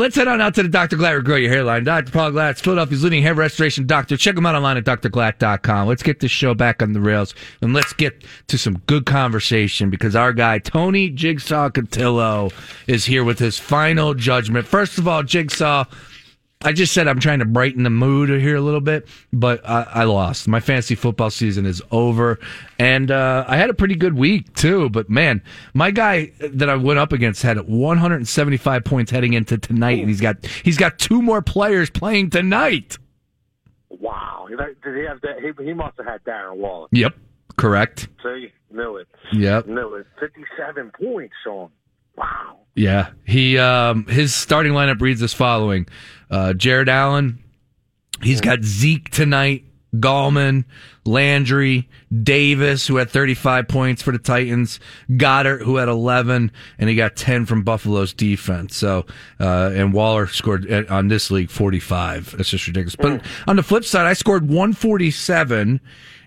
let's head on out to the Dr. Glatt Grow Your Hairline. Dr. Paul Glatt, Philadelphia's leading hair restoration doctor. Check him out online at drglatt.com. Let's get this show back on the rails and let's get to some good conversation because our guy, Tony Jigsaw Cotillo, is here with his final judgment. First of all, Jigsaw, I just said I'm trying to brighten the mood here a little bit, but I, I lost. My fantasy football season is over, and uh, I had a pretty good week too. But man, my guy that I went up against had 175 points heading into tonight, and he's got he's got two more players playing tonight. Wow, did he have that? He, he must have had Darren Waller. Yep, correct. See, knew it. Yep, knew it. 57 points, Sean. Wow. Yeah, he um, his starting lineup reads as following: uh, Jared Allen, he's got Zeke tonight, Gallman, Landry, Davis, who had 35 points for the Titans, Goddard, who had 11, and he got 10 from Buffalo's defense. So, uh, and Waller scored uh, on this league 45. That's just ridiculous. But on the flip side, I scored 147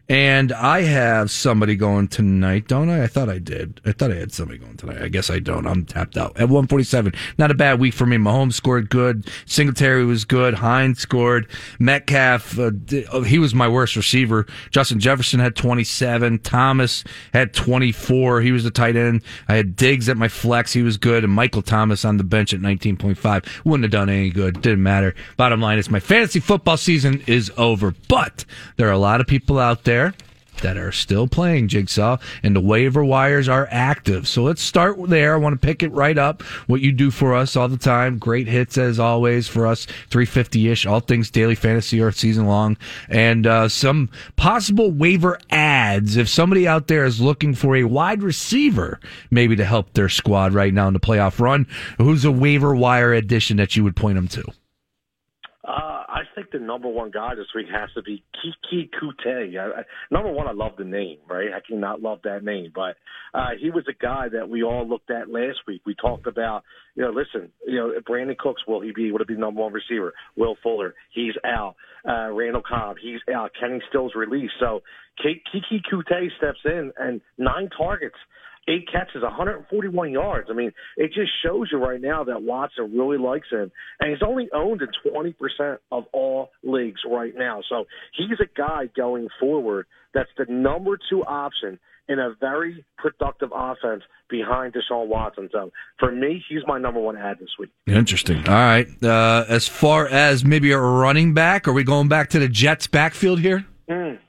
and I have somebody going tonight, don't I? I thought I did. I thought I had somebody going tonight. I guess I don't. I'm tapped out. At 147. Not a bad week for me. Mahomes scored good. Singletary was good. Hines scored. Metcalf, uh, uh he was my worst receiver. Justin Jefferson had 27. Thomas had 24. He was the tight end. I had Diggs at my flex. He was good. And Michael Thomas on the bench at 19.5. Wouldn't have done any good. Didn't matter. Bottom line is my fantasy football season is over. But there are a lot of people out there there that are still playing Jigsaw, and the waiver wires are active. So let's start there. I want to pick it right up. What you do for us all the time. Great hits as always for us. 350 ish, all things daily fantasy or season long, and uh, some possible waiver ads. If somebody out there is looking for a wide receiver, maybe to help their squad right now in the playoff run, who's a waiver wire addition that you would point them to? I think the number one guy this week has to be Keke Coutee. I, I, number one, I love the name, right? I cannot love that name, but uh, he was a guy that we all looked at last week. We talked about, you know, listen, you know, Brandin Cooks, will he be? Would it be number one receiver? Will Fuller, he's out. Uh, Randall Cobb, he's out. Kenny Stills released. So Keke Coutee steps in and nine targets eight catches, 141 yards. I mean, it just shows you right now that Watson really likes him, and he's only owned in 20% of all leagues right now. So he's a guy going forward that's the number two option in a very productive offense behind Deshaun Watson. So for me, he's my number one ad this week. Interesting. All right. Uh, as far as maybe a running back, are we going back to the Jets backfield here? Mm.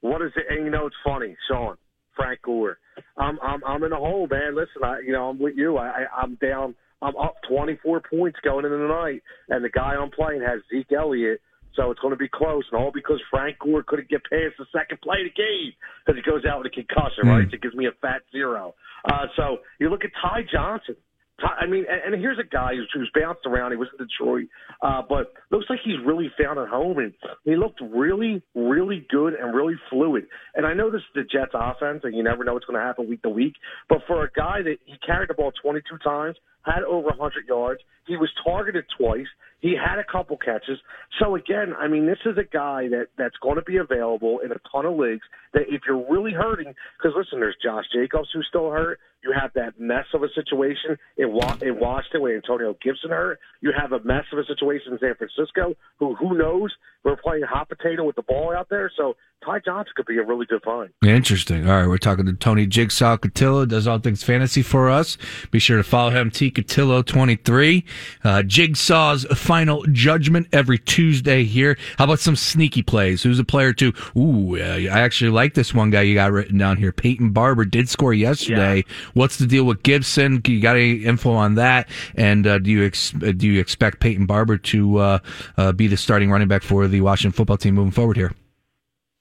What is it? And you know, it's funny, Sean, Frank Gore. I'm I'm I'm in a hole, man. Listen, I you know I'm with you. I, I I'm down. I'm up 24 points going into the night, and the guy I'm playing has Zeke Elliott. So it's going to be close, and all because Frank Gore couldn't get past the second play of the game because he goes out with a concussion, right? Mm. So it gives me a fat zero. Uh, so you look at Ty Johnson. I mean, and, here's a guy who's, who's bounced around. He was in Detroit, uh, but looks like he's really found a home, and he looked really, really good and really fluid. And I know this is the Jets offense, and you never know what's going to happen week to week. But for a guy that he carried the ball 22 times, had over 100 yards, he was targeted twice. He had a couple catches. So again, I mean, this is a guy that that's going to be available in a ton of leagues. That if you're really hurting, because listen, there's Josh Jacobs who's still hurt. You have that mess of a situation in, in Washington where Antonio Gibson hurt. You have a mess of a situation in San Francisco. Who who knows? We're playing hot potato with the ball out there. So Ty Johnson could be a really good find. Interesting. All right, we're talking to Tony Jigsaw Cotillo, does all things fantasy for us. Be sure to follow him, T Twenty three. Uh, Jigsaw's final judgment every Tuesday here. How about some sneaky plays? Who's a player to? Ooh, uh, I actually like this one guy you got written down here. Peyton Barber did score yesterday. Yeah. What's the deal with Gibson? You got any info on that? And uh, do you ex- uh, do you expect Peyton Barber to uh, uh, be the starting running back for the Washington football team moving forward here?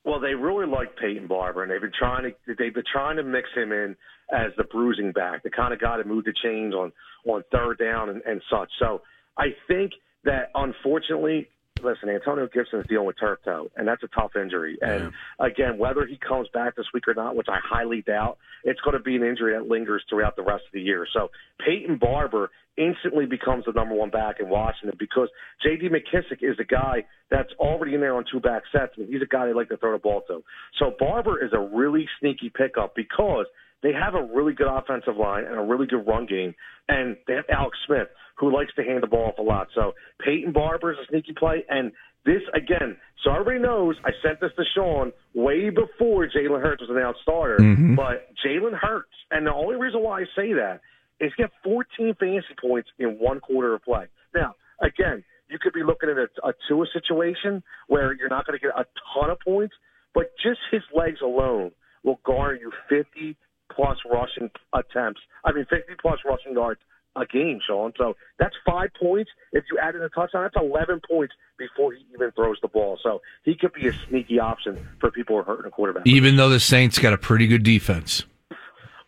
Well, they really like Peyton Barber, and they've been trying to they've been trying to mix him in as the bruising back, the kind of guy to move the chains on on third down and, and such. So I think that unfortunately, listen, Antonio Gibson is dealing with turf toe, and that's a tough injury. And yeah. again, whether he comes back this week or not, which I highly doubt, it's going to be an injury that lingers throughout the rest of the year. So Peyton Barber instantly becomes the number one back in Washington because J.D. McKissic is a guy that's already in there on two back sets, and he's a guy they like to throw the ball to. So Barber is a really sneaky pickup because they have a really good offensive line and a really good run game, and they have Alex Smith who likes to hand the ball off a lot. So Peyton Barber is a sneaky play, and this again. So everybody knows I sent this to Sean way before Jalen Hurts was announced starter, Mhm. but Jalen Hurts, and the only reason why I say that is get 14 fantasy points in one quarter of play. Now, again, you could be looking at a, a Tua situation where you're not going to get a ton of points, but just his legs alone will garner you 50 plus rushing attempts. I mean, 50 plus rushing yards a game, Sean. So that's five points. If you add in a touchdown, that's 11 points before he even throws the ball. So he could be a sneaky option for people who are hurting a quarterback. Even though the Saints got a pretty good defense.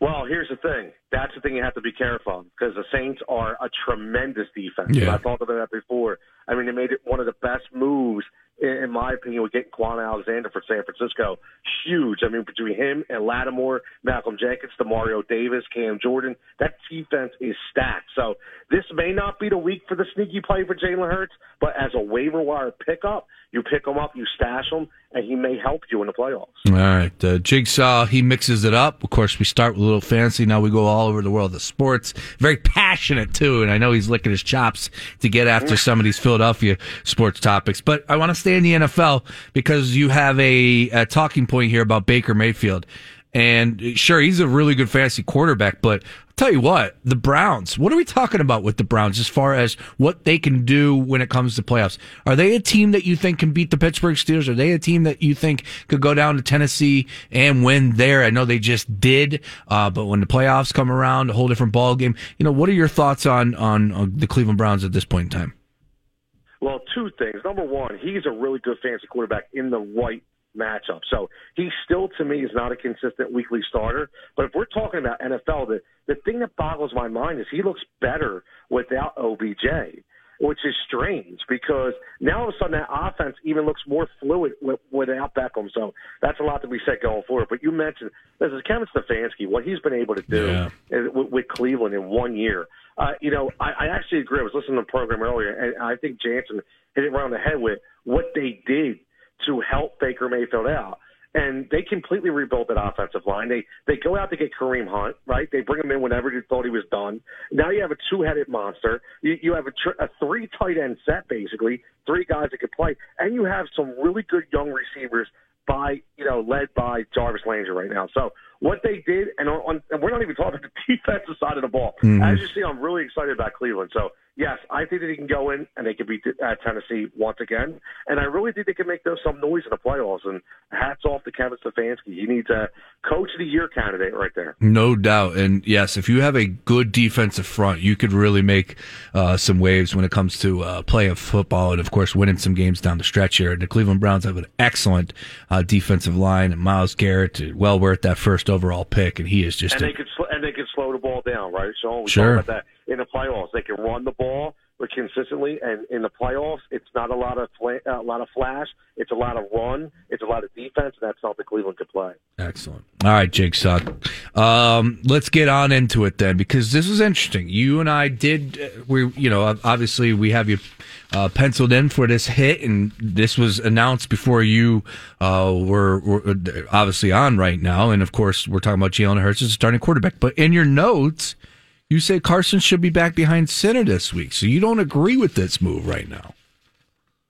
Well, here's the thing. That's the thing you have to be careful of because the Saints are a tremendous defense. Yeah. I talked about that before. I mean, they made it one of the best moves, in, my opinion, with getting Kwon Alexander for San Francisco. Huge. I mean, between him and Lattimore, Malcolm Jenkins, Demario Davis, Cam Jordan, that defense is stacked. So this may not be the week for the sneaky play for Jalen Hurts, but as a waiver wire pickup, you pick him up, you stash him, and he may help you in the playoffs. All right. Uh, Jigsaw, he mixes it up. Of course, we start with a little fancy. Now we go all over the world of sports. Very passionate, too. And I know he's licking his chops to get after some of these Philadelphia sports topics. But I want to stay in the NFL because you have a, a talking point here about Baker Mayfield. And sure, he's a really good fantasy quarterback, but I'll tell you what, the Browns, what are we talking about with the Browns as far as what they can do when it comes to playoffs? Are they a team that you think can beat the Pittsburgh Steelers? Are they a team that you think could go down to Tennessee and win there? I know they just did, uh, but when the playoffs come around, a whole different ball game. You know, what are your thoughts on, on, on the Cleveland Browns at this point in time? Well, two things. Number one, he's a really good fantasy quarterback in the right matchup. So he still, to me, is not a consistent weekly starter. But if we're talking about NFL, the the thing that boggles my mind is he looks better without OBJ, which is strange because now all of a sudden that offense even looks more fluid with, without Beckham. So that's a lot to be said going forward. But you mentioned this is Kevin Stefanski, what he's been able to do Yeah. with, with Cleveland in one year. Uh, you know, I, I actually agree. I was listening to the program earlier, and I think Jansen hit it right on the head with what they did to help Baker Mayfield out. And they completely rebuilt that offensive line. They they go out to get Kareem Hunt, right? They bring him in whenever you thought he was done. Now you have a two-headed monster. You, you have a, tr- a three tight end set, basically three guys that could play, and you have some really good young receivers by you know led by Jarvis Landry right now. So what they did, and, on, and we're not even talking about the defensive side of the ball. As you see, I'm really excited about Cleveland. So yes, I think that he can go in and they can beat uh, Tennessee once again, and I really think they can make those some noise in the playoffs. And hats off to Kevin Stefanski. He needs a coach of the year candidate right there. No doubt. And yes, if you have a good defensive front, you could really make uh, some waves when it comes to uh, playing football and, of course, winning some games down the stretch here. The Cleveland Browns have an excellent uh, defensive line, and Myles Garrett, uh, well worth that first overall pick, and he is just and a, they could sl- and they could slow the ball down, right? So we Sure. talk about that in the playoffs. They can run the ball, consistently, and in the playoffs, it's not a lot of fla- a lot of flash. It's a lot of run. It's a lot of defense, and that's something Cleveland could play. Excellent. All right, Jigsaw. Um, let's get on into it then, because this was interesting. You and I did, uh, we, you know, obviously we have you uh, penciled in for this hit, and this was announced before you uh, were, were uh, obviously on right now. And of course, we're talking about Jalen Hurts as a starting quarterback. But in your notes, you say Carson should be back behind center this week. So you don't agree with this move right now.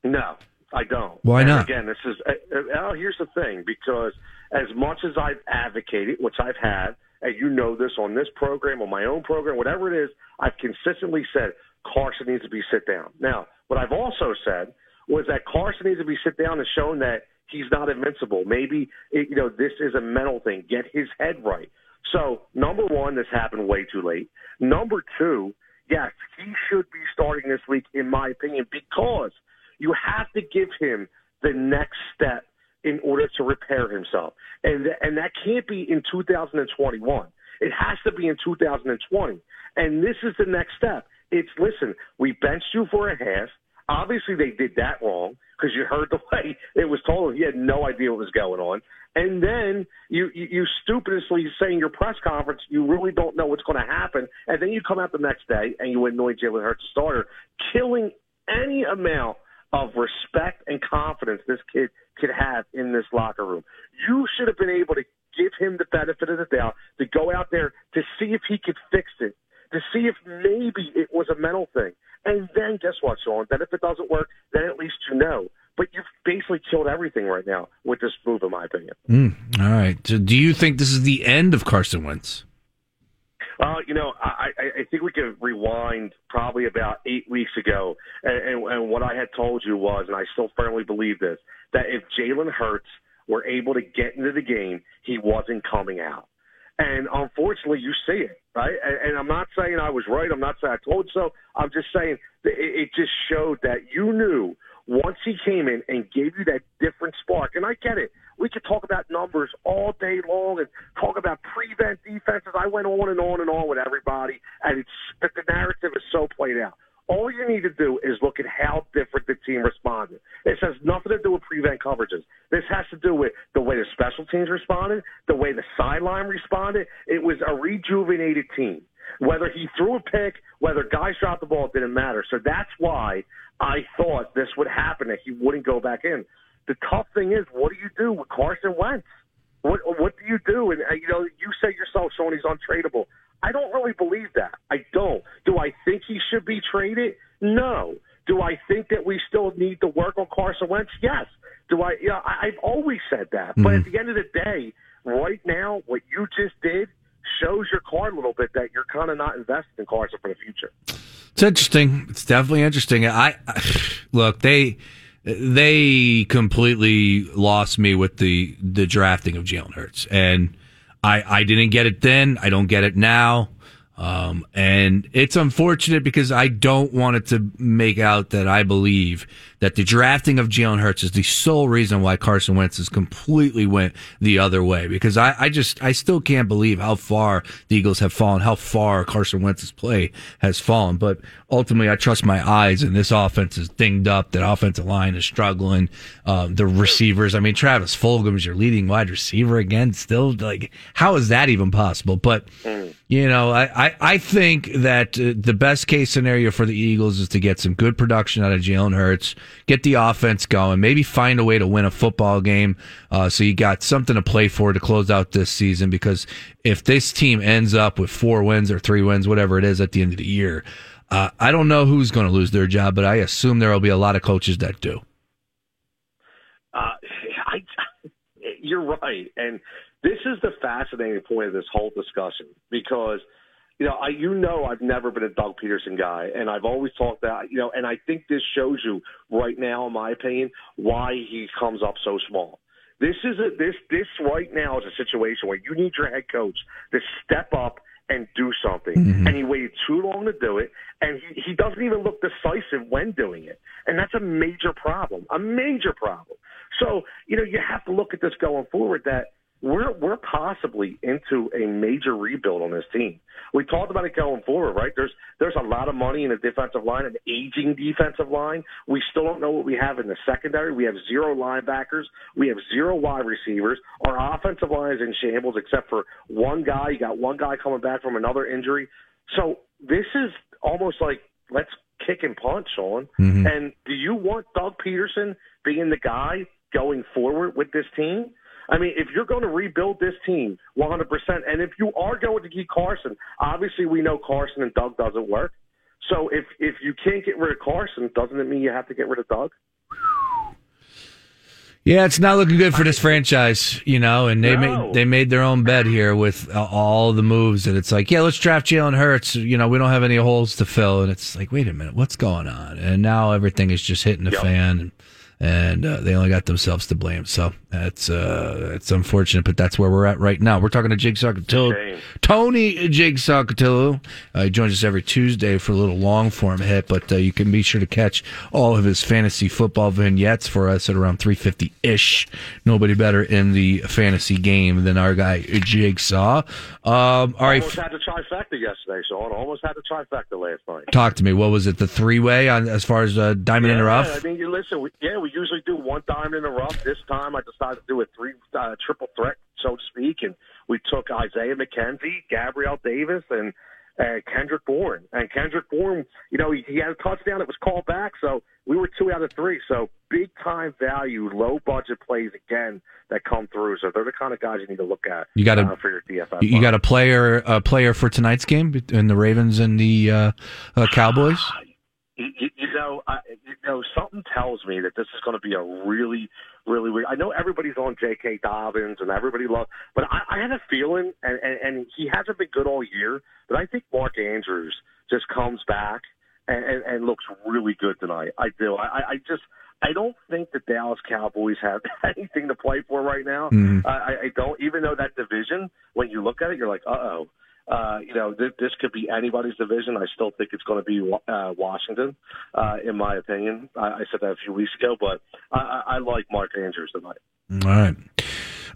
No, I don't. Why And not? Again, this is. Uh, uh, well, here's the thing, because as much as I've advocated, which I've had, and you know this on this program, on my own program, whatever it is, I've consistently said Carson needs to be sit down. Now, what I've also said was that Carson needs to be sit down and shown that he's not invincible. Maybe you know this is a mental thing. Get his head right. So number one, this happened way too late. Number two, yes, he should be starting this week, in my opinion, because you have to give him the next step in order to repair himself, and and that can't be in 2021. It has to be in 2020, and this is the next step. It's listen, we benched you for a half. Obviously, they did that wrong because you heard the way it was told. He had no idea what was going on, and then you you, stupidly say in your press conference you really don't know what's going to happen, and then you come out the next day and you anoint Jalen Hurts starter, killing any amount of respect and confidence this kid could have in this locker room. You should have been able to give him the benefit of the doubt to go out there to see if he could fix it, to see if maybe it was a mental thing. And then guess what, Sean? Then if it doesn't work, then at least you know. But you've basically killed everything right now with this move, in my opinion. Mm, all right. So do you think this is the end of Carson Wentz? Uh, you know, I, I think we could rewind probably about eight weeks ago, and, and, and what I had told you was, and I still firmly believe this, that if Jalen Hurts were able to get into the game, he wasn't coming out. And unfortunately, you see it, right? And, and I'm not saying I was right. I'm not saying I told so. I'm just saying it, it just showed that you knew once he came in and gave you that different spark. And I get it. We could talk about numbers all day long and talk about prevent defenses. I went on and on and on with everybody, and it's but the narrative is so played out. All you need to do is look at how different the team responded. This has nothing to do with prevent coverages. This has to do with the way the special teams responded, the way the sideline responded. It was a rejuvenated team. Whether he threw a pick, whether guys dropped the ball, it didn't matter. So that's why I thought this would happen, that he wouldn't go back in. The tough thing is, what do you do with Carson Wentz? What what do you do? And uh, you know, you say yourself, Sean, he's untradeable. I don't really believe that. I don't. Do I think he should be traded? No. Do I think that we still need to work on Carson Wentz? Yes. Do I? You know, I've always said that. Mm-hmm. But at the end of the day, right now, what you just did shows your card a little bit that you're kind of not invested in Carson for the future. It's interesting. It's definitely interesting. I, I look they they completely lost me with the the drafting of Jalen Hurts, and I I didn't get it then. I don't get it now. Um, and it's unfortunate because I don't want it to make out that I believe that the drafting of Jalen Hurts is the sole reason why Carson Wentz has completely went the other way. Because I, I just, I still can't believe how far the Eagles have fallen, how far Carson Wentz's play has fallen. But ultimately, I trust my eyes, and this offense is dinged up. That offensive line is struggling. Um, the receivers, I mean, Travis Fulgham is your leading wide receiver again. Still, like, how is that even possible? But you know, I, I, I think that uh, the best case scenario for the Eagles is to get some good production out of Jalen Hurts get the offense going, maybe find a way to win a football game. Uh, so you got something to play for to close out this season. Because if this team ends up with four wins or three wins, whatever it is at the end of the year, uh, I don't know who's going to lose their job, but I assume there will be a lot of coaches that do. Uh, I, you're right, and this is the fascinating point of this whole discussion because – you know, I you know I've never been a Doug Pederson guy, and I've always talked that you know, and I think this shows you right now, in my opinion, why he comes up so small. This is a this this right now is a situation where you need your head coach to step up and do something, mm-hmm. and he waited too long to do it, and he he doesn't even look decisive when doing it, and that's a major problem, a major problem. So you know you have to look at this going forward that we're we're possibly into a major rebuild on this team. We talked about it going forward, right? There's there's a lot of money in the defensive line, an aging defensive line. We still don't know what we have in the secondary. We have zero linebackers. We have zero wide receivers. Our offensive line is in shambles, except for one guy. You got one guy coming back from another injury. So this is almost like let's kick and punch, Sean. Mm-hmm. And do you want Doug Pederson being the guy going forward with this team? I mean, if you're going to rebuild this team 100%, and if you are going to keep Carson, obviously we know Carson and Doug doesn't work. So if if you can't get rid of Carson, doesn't it mean you have to get rid of Doug? Yeah, it's not looking good for this franchise, you know. And they no. made they made their own bed here with all the moves. And it's like, yeah, let's draft Jalen Hurts. You know, we don't have any holes to fill. And it's like, wait a minute, what's going on? And now everything is just hitting the yep. fan. And and uh, they only got themselves to blame. So that's uh, it's unfortunate, but that's where we're at right now. We're talking to Jigsaw Cotillo, Tony Jigsaw Cotillo. Uh, he joins us every Tuesday for a little long form hit, but uh, you can be sure to catch all of his fantasy football vignettes for us at around three fifty ish. Nobody better in the fantasy game than our guy Jigsaw. Um, all right, almost had the trifecta yesterday, Sean. Almost had the trifecta last night. Talk to me. What was it? The three way on as far as uh, diamond yeah, in the rough? I mean, you listen. We, yeah, we usually do one diamond in the rough. This time I decided to do a three uh, triple threat, so to speak, and we took Isaiah McKenzie, Gabriel Davis, and uh, Kendrick Bourne. And Kendrick Bourne, you know, he, he had a touchdown that was called back, so we were two out of three. So big time value, low budget plays again that come through. So they're the kind of guys you need to look at. You got uh, for your DFS. You got a player, a player for tonight's game in the Ravens and the uh, uh, Cowboys. You, you, know, I, you know, something tells me that this is going to be a really, really weird. I know everybody's on J.K. Dobbins and everybody loves, but I, I have a feeling, and, and, and he hasn't been good all year, but I think Mark Andrews just comes back and, and, and looks really good tonight. I do. I, I just. I don't think the Dallas Cowboys have anything to play for right now. Mm-hmm. I, I don't, even though that division, when you look at it, you're like, uh oh uh, you know, th- this could be anybody's division. I still think it's going to be uh, Washington, uh, in my opinion. I-, I said that a few weeks ago, but I, I-, like Mark Andrews tonight. All right.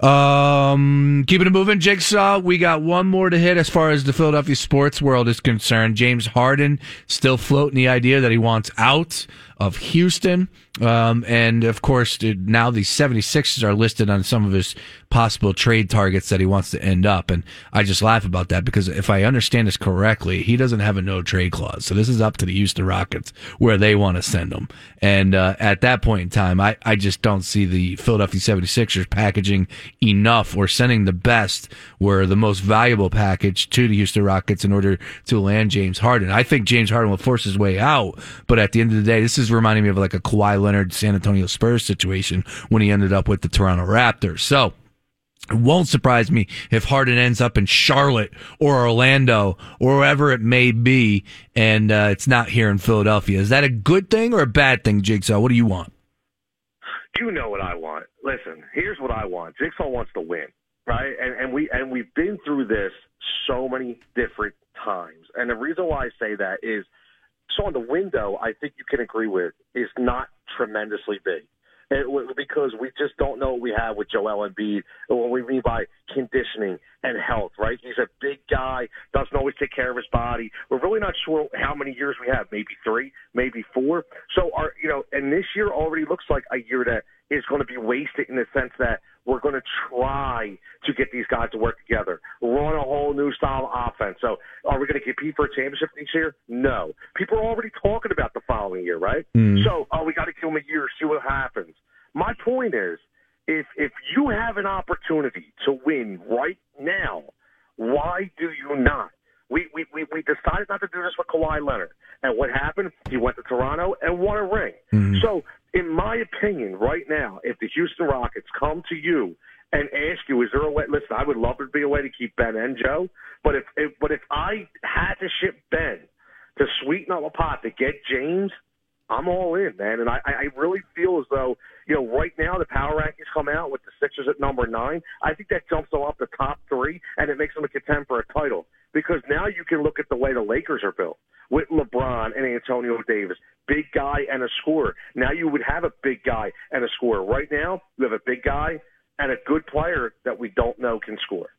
Um, keeping it moving, Jigsaw. We got one more to hit as far as the Philadelphia sports world is concerned. James Harden still floating the idea that he wants out of Houston. Um, and of course, now the 76ers are listed on some of his possible trade targets that he wants to end up. And I just laugh about that because if I understand this correctly, he doesn't have a no trade clause. So this is up to the Houston Rockets where they want to send him. And, uh, at that point in time, I, I just don't see the Philadelphia 76ers packaging enough or sending the best or the most valuable package to the Houston Rockets in order to land James Harden. I think James Harden will force his way out. But at the end of the day, this is reminding me of like a Kawhi Leonard San Antonio Spurs situation when he ended up with the Toronto Raptors. So, it won't surprise me if Harden ends up in Charlotte or Orlando or wherever it may be, and uh, it's not here in Philadelphia. Is that a good thing or a bad thing, Jigsaw? What do you want? You know what I want. Listen, here's what I want. Jigsaw wants to win, right? And and we and we've been through this so many different times. And the reason why I say that is so on the window, I think you can agree with, is not tremendously big. It, because we just don't know what we have with Joel Embiid and what we mean by conditioning and health, right? He's a big guy, doesn't always take care of his body. We're really not sure how many years we have, maybe three, maybe four. So our, you know, and this year already looks like a year that is going to be wasted in the sense that we're going to try to get these guys to work together, run a whole new style of offense. So, are we going to compete for a championship this year? No. People are already talking about the following year, right? Mm. So, oh, we got to give them a year, see what happens. My point is, if if you have an opportunity to win right now, why do you not? We, we, we, we decided not to do this with Kawhi Leonard. And what happened? He went to Toronto and won a ring. Mm-hmm. So, in my opinion, right now, if the Houston Rockets come to you and ask you, is there a way? Listen, I would love to be a way to keep Ben and Joe, but if, if but if I had to ship Ben to sweeten up a pot to get James, I'm all in, man. And I, I really feel as though, you know, right now the power rankings come out with the Sixers at number nine. I think that jumps them up the top three, and it makes them a contend for a title because now you can look at the way the Lakers are built with LeBron and Antonio Davis, big guy and a scorer. Now you would have a big guy and a scorer. Right now, you have a big guy and a good player that we don't know can score.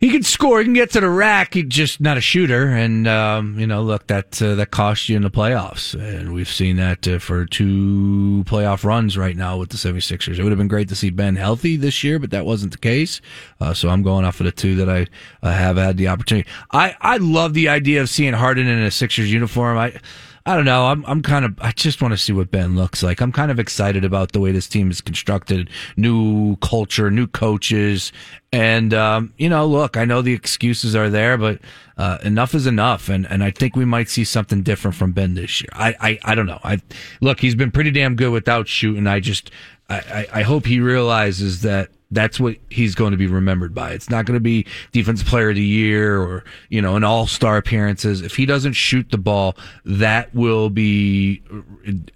He can score. He can get to the rack. He's just not a shooter. And um, you know, look, that uh, that cost you in the playoffs, and we've seen that uh, for two playoff runs right now with the 76ers. It would have been great to see Ben healthy this year, but that wasn't the case. Uh, so I'm going off of the two that I have had the opportunity. I I love the idea of seeing Harden in a Sixers uniform. I I don't know. I'm I'm kind of I just want to see what Ben looks like. I'm kind of excited about the way this team is constructed, new culture, new coaches, and um, you know, look, I know the excuses are there, but uh, enough is enough, and and I think we might see something different from Ben this year. I I, I don't know. I look, he's been pretty damn good without shooting. I just I, I, I hope he realizes that that's what he's going to be remembered by. It's not going to be defensive player of the year or, you know, an all-star appearances. If he doesn't shoot the ball, that will be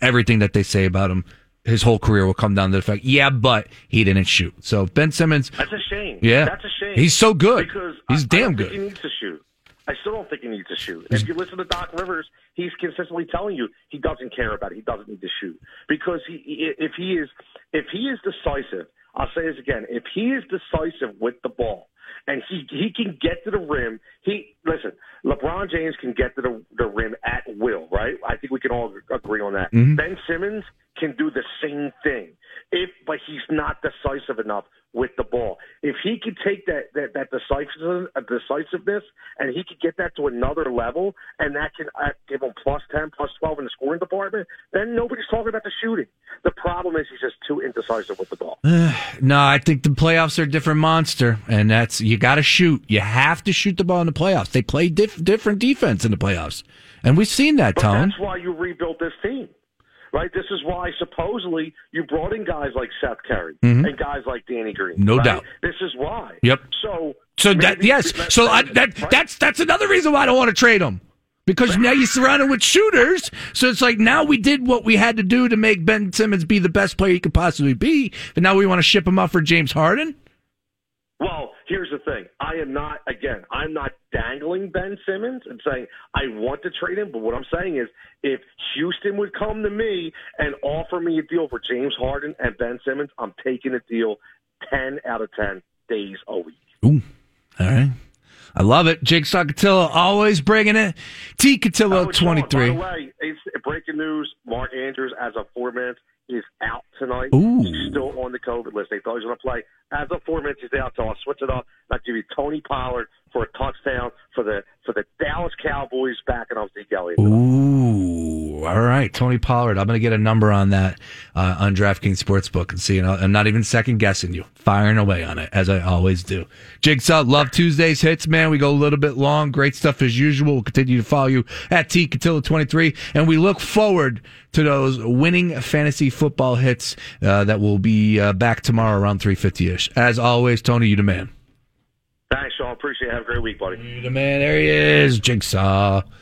everything that they say about him. His whole career will come down to the fact, yeah, but he didn't shoot. So Ben Simmons. That's a shame. Yeah. That's a shame. He's so good. Because he's I, damn I good. he needs to shoot. I still don't think he needs to shoot. If you listen to Doc Rivers, he's consistently telling you he doesn't care about it. He doesn't need to shoot because he, if he is, if he is decisive, I'll say this again: if he is decisive with the ball and he he can get to the rim, he listen. LeBron James can get to the, the rim at will, right? I think we can all agree on that. Mm-hmm. Ben Simmons can do the same thing, if but he's not decisive enough with the ball. if he could take that that, that decisiveness, uh, decisiveness and he could get that to another level, and that can uh, give him plus ten, plus twelve in the scoring department, then nobody's talking about the shooting. The problem is he's just too indecisive with the ball. no, I think the playoffs are a different monster, and that's you got to shoot. You have to shoot the ball in the playoffs. They play diff- different defense in the playoffs, and we've seen that. Tone. that's why you rebuilt this team right? This is why supposedly you brought in guys like Seth Curry mm-hmm. and guys like Danny Green. No right? doubt. This is why. Yep. So. So that yes. So I, that right? that's that's another reason why I don't want to trade him. Because now you're surrounded with shooters, so it's like now we did what we had to do to make Ben Simmons be the best player he could possibly be, but now we want to ship him up for James Harden. Well, here's the thing. I am not, again, I'm not dangling Ben Simmons and saying I want to trade him. But what I'm saying is if Houston would come to me and offer me a deal for James Harden and Ben Simmons, I'm taking a deal 10 out of 10 days a week. Ooh. All right. I love it. Jake Cotillo always bringing it. T Cotillo, oh, 23. By the way, it's breaking news. Mark Andrews, as of four minutes, is out tonight. Ooh. He's still on the COVID list. They thought he was going to play. As of four minutes, he's out. So I'll switch it up. I'll give you Tony Pollard for a touchdown for the for the Dallas Cowboys backing up Zeke Elliott. Ooh, all right, Tony Pollard. I'm going to get a number on that uh, on DraftKings Sportsbook and see. Know, I'm not even second guessing you, firing away on it as I always do. Jigsaw, love Tuesdays hits, man. We go a little bit long. Great stuff as usual. We'll continue to follow you at T Cotillo 23, and we look forward to those winning fantasy football hits uh, that will be uh, back tomorrow around 3:50 ish. As always, Tony, you the man. Thanks, Sean. Appreciate it. Have a great week, buddy. You the man. There he is, Jigsaw.